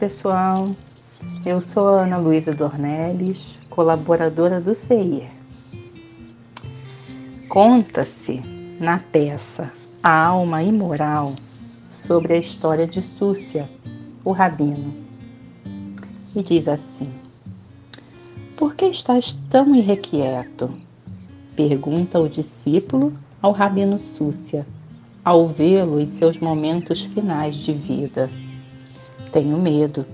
pessoal, eu sou Ana Luísa Dornelles, colaboradora do CIR. Conta-se na peça A Alma Imoral sobre a história de Súcia, o rabino. E diz assim: Por que estás tão irrequieto? Pergunta o discípulo ao rabino Súcia, ao vê-lo em seus momentos finais de vida. Tenho medo,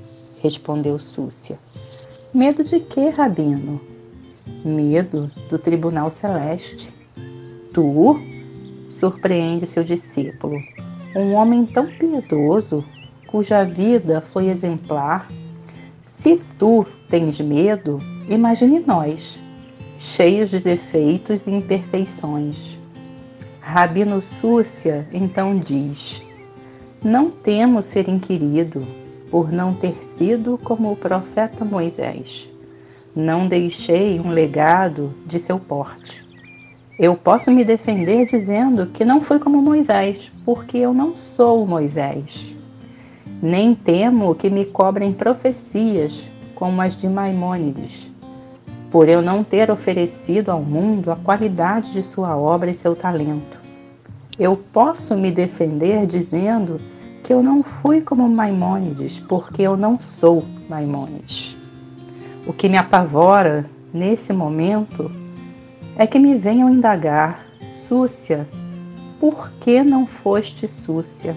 respondeu Súcia. Medo de quê, Rabino? Medo do tribunal celeste. Tu? surpreende seu discípulo. Um homem tão piedoso, cuja vida foi exemplar. Se tu tens medo, imagine nós, cheios de defeitos e imperfeições. Rabino Súcia então diz: Não temo ser inquirido, por não ter sido como o profeta Moisés. Não deixei um legado de seu porte. Eu posso me defender dizendo que não fui como Moisés, porque eu não sou Moisés. Nem temo que me cobrem profecias como as de Maimônides, por eu não ter oferecido ao mundo a qualidade de sua obra e seu talento. Eu posso me defender dizendo que eu não fui como Maimônides, porque eu não sou Maimônides. O que me apavora nesse momento é que me venham indagar, Súcia, por que não foste Súcia?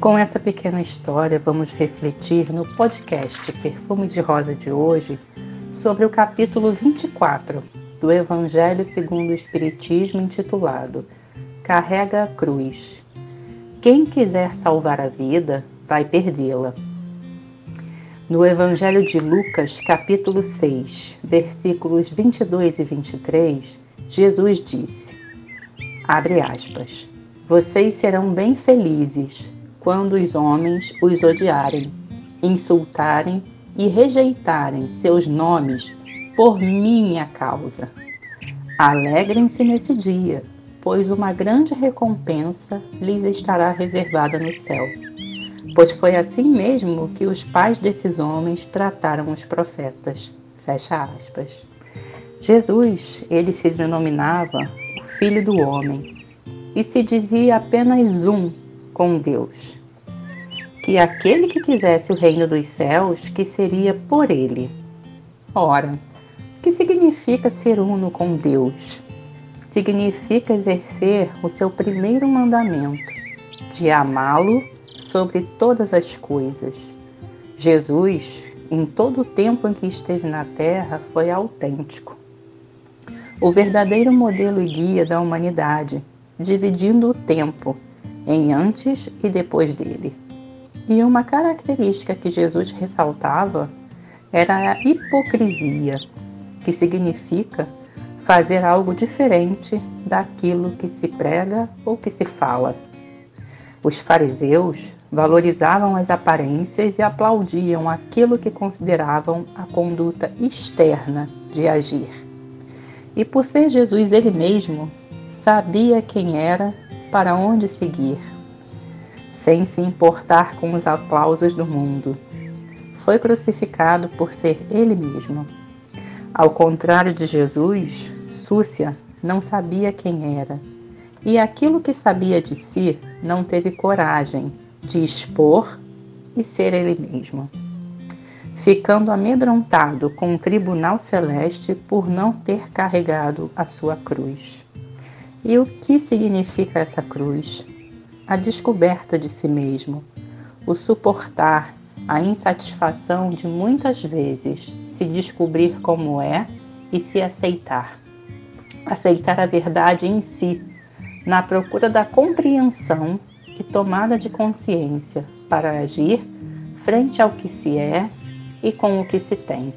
Com essa pequena história, vamos refletir no podcast Perfume de Rosa de hoje sobre o capítulo 24 do Evangelho segundo o Espiritismo, intitulado Carrega a Cruz quem quiser salvar a vida, vai perdê-la. No Evangelho de Lucas, capítulo 6, versículos 22 e 23, Jesus disse: Abre aspas. Vocês serão bem felizes quando os homens os odiarem, insultarem e rejeitarem seus nomes por minha causa. Alegrem-se nesse dia pois uma grande recompensa lhes estará reservada no céu. Pois foi assim mesmo que os pais desses homens trataram os profetas. Fecha aspas. Jesus, ele se denominava o Filho do Homem e se dizia apenas um com Deus. Que aquele que quisesse o reino dos céus, que seria por ele. Ora, o que significa ser uno com Deus? Significa exercer o seu primeiro mandamento, de amá-lo sobre todas as coisas. Jesus, em todo o tempo em que esteve na Terra, foi autêntico. O verdadeiro modelo e guia da humanidade, dividindo o tempo em antes e depois dele. E uma característica que Jesus ressaltava era a hipocrisia, que significa fazer algo diferente daquilo que se prega ou que se fala. Os fariseus valorizavam as aparências e aplaudiam aquilo que consideravam a conduta externa de agir. E por ser Jesus ele mesmo, sabia quem era, para onde seguir, sem se importar com os aplausos do mundo. Foi crucificado por ser ele mesmo. Ao contrário de Jesus, Súcia não sabia quem era, e aquilo que sabia de si não teve coragem de expor e ser ele mesmo. Ficando amedrontado com o tribunal celeste por não ter carregado a sua cruz. E o que significa essa cruz? A descoberta de si mesmo, o suportar a insatisfação de muitas vezes se descobrir como é e se aceitar aceitar a verdade em si, na procura da compreensão e tomada de consciência para agir frente ao que se é e com o que se tem.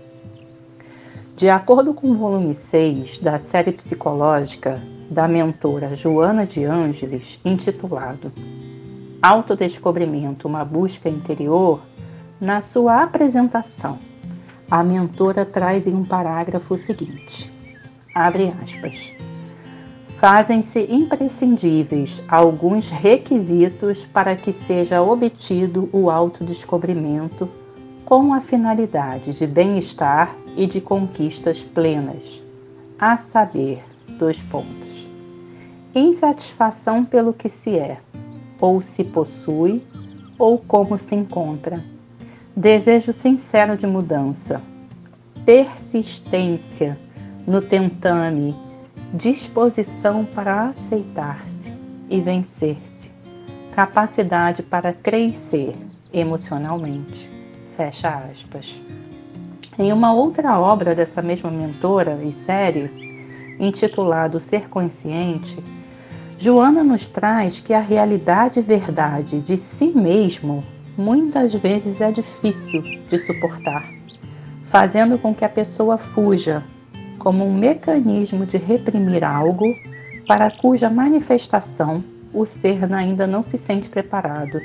De acordo com o volume 6 da série psicológica da mentora Joana de Ângeles, intitulado Autodescobrimento, uma busca interior, na sua apresentação, a mentora traz em um parágrafo o seguinte: abre aspas. fazem-se imprescindíveis alguns requisitos para que seja obtido o autodescobrimento com a finalidade de bem-estar e de conquistas plenas, a saber, dois pontos. Insatisfação pelo que se é, ou se possui, ou como se encontra. Desejo sincero de mudança. Persistência no tentame disposição para aceitar-se e vencer-se, capacidade para crescer emocionalmente. Fecha aspas. Em uma outra obra dessa mesma mentora e série, intitulado Ser Consciente, Joana nos traz que a realidade e verdade de si mesmo muitas vezes é difícil de suportar, fazendo com que a pessoa fuja como um mecanismo de reprimir algo para cuja manifestação o ser ainda não se sente preparado.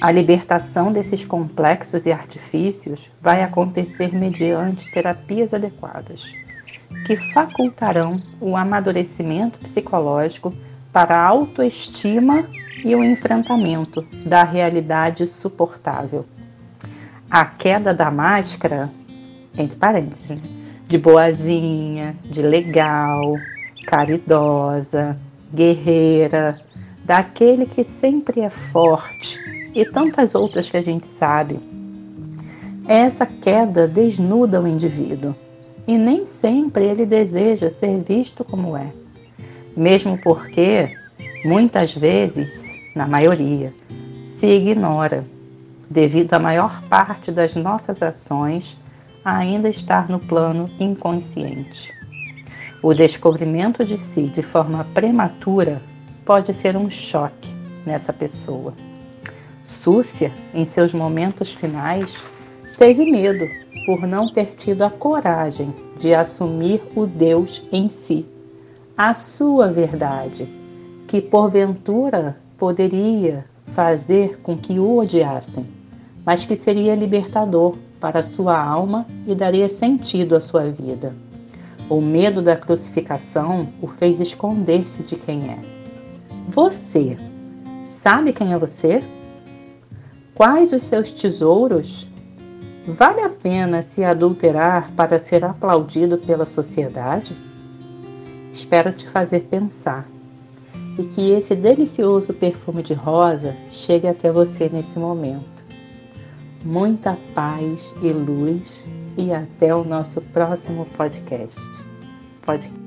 A libertação desses complexos e artifícios vai acontecer mediante terapias adequadas, que facultarão o amadurecimento psicológico para a autoestima e o enfrentamento da realidade suportável. A queda da máscara, entre parênteses, né? De boazinha, de legal, caridosa, guerreira, daquele que sempre é forte e tantas outras que a gente sabe. Essa queda desnuda o indivíduo e nem sempre ele deseja ser visto como é, mesmo porque muitas vezes, na maioria, se ignora devido à maior parte das nossas ações ainda estar no plano inconsciente. O descobrimento de si de forma prematura pode ser um choque nessa pessoa. Súcia, em seus momentos finais, teve medo por não ter tido a coragem de assumir o Deus em si, a sua verdade, que porventura poderia fazer com que o odiassem, mas que seria libertador para a sua alma e daria sentido à sua vida. O medo da crucificação o fez esconder-se de quem é. Você sabe quem é você? Quais os seus tesouros? Vale a pena se adulterar para ser aplaudido pela sociedade? Espero te fazer pensar e que esse delicioso perfume de rosa chegue até você nesse momento muita paz e luz e até o nosso próximo podcast. podcast.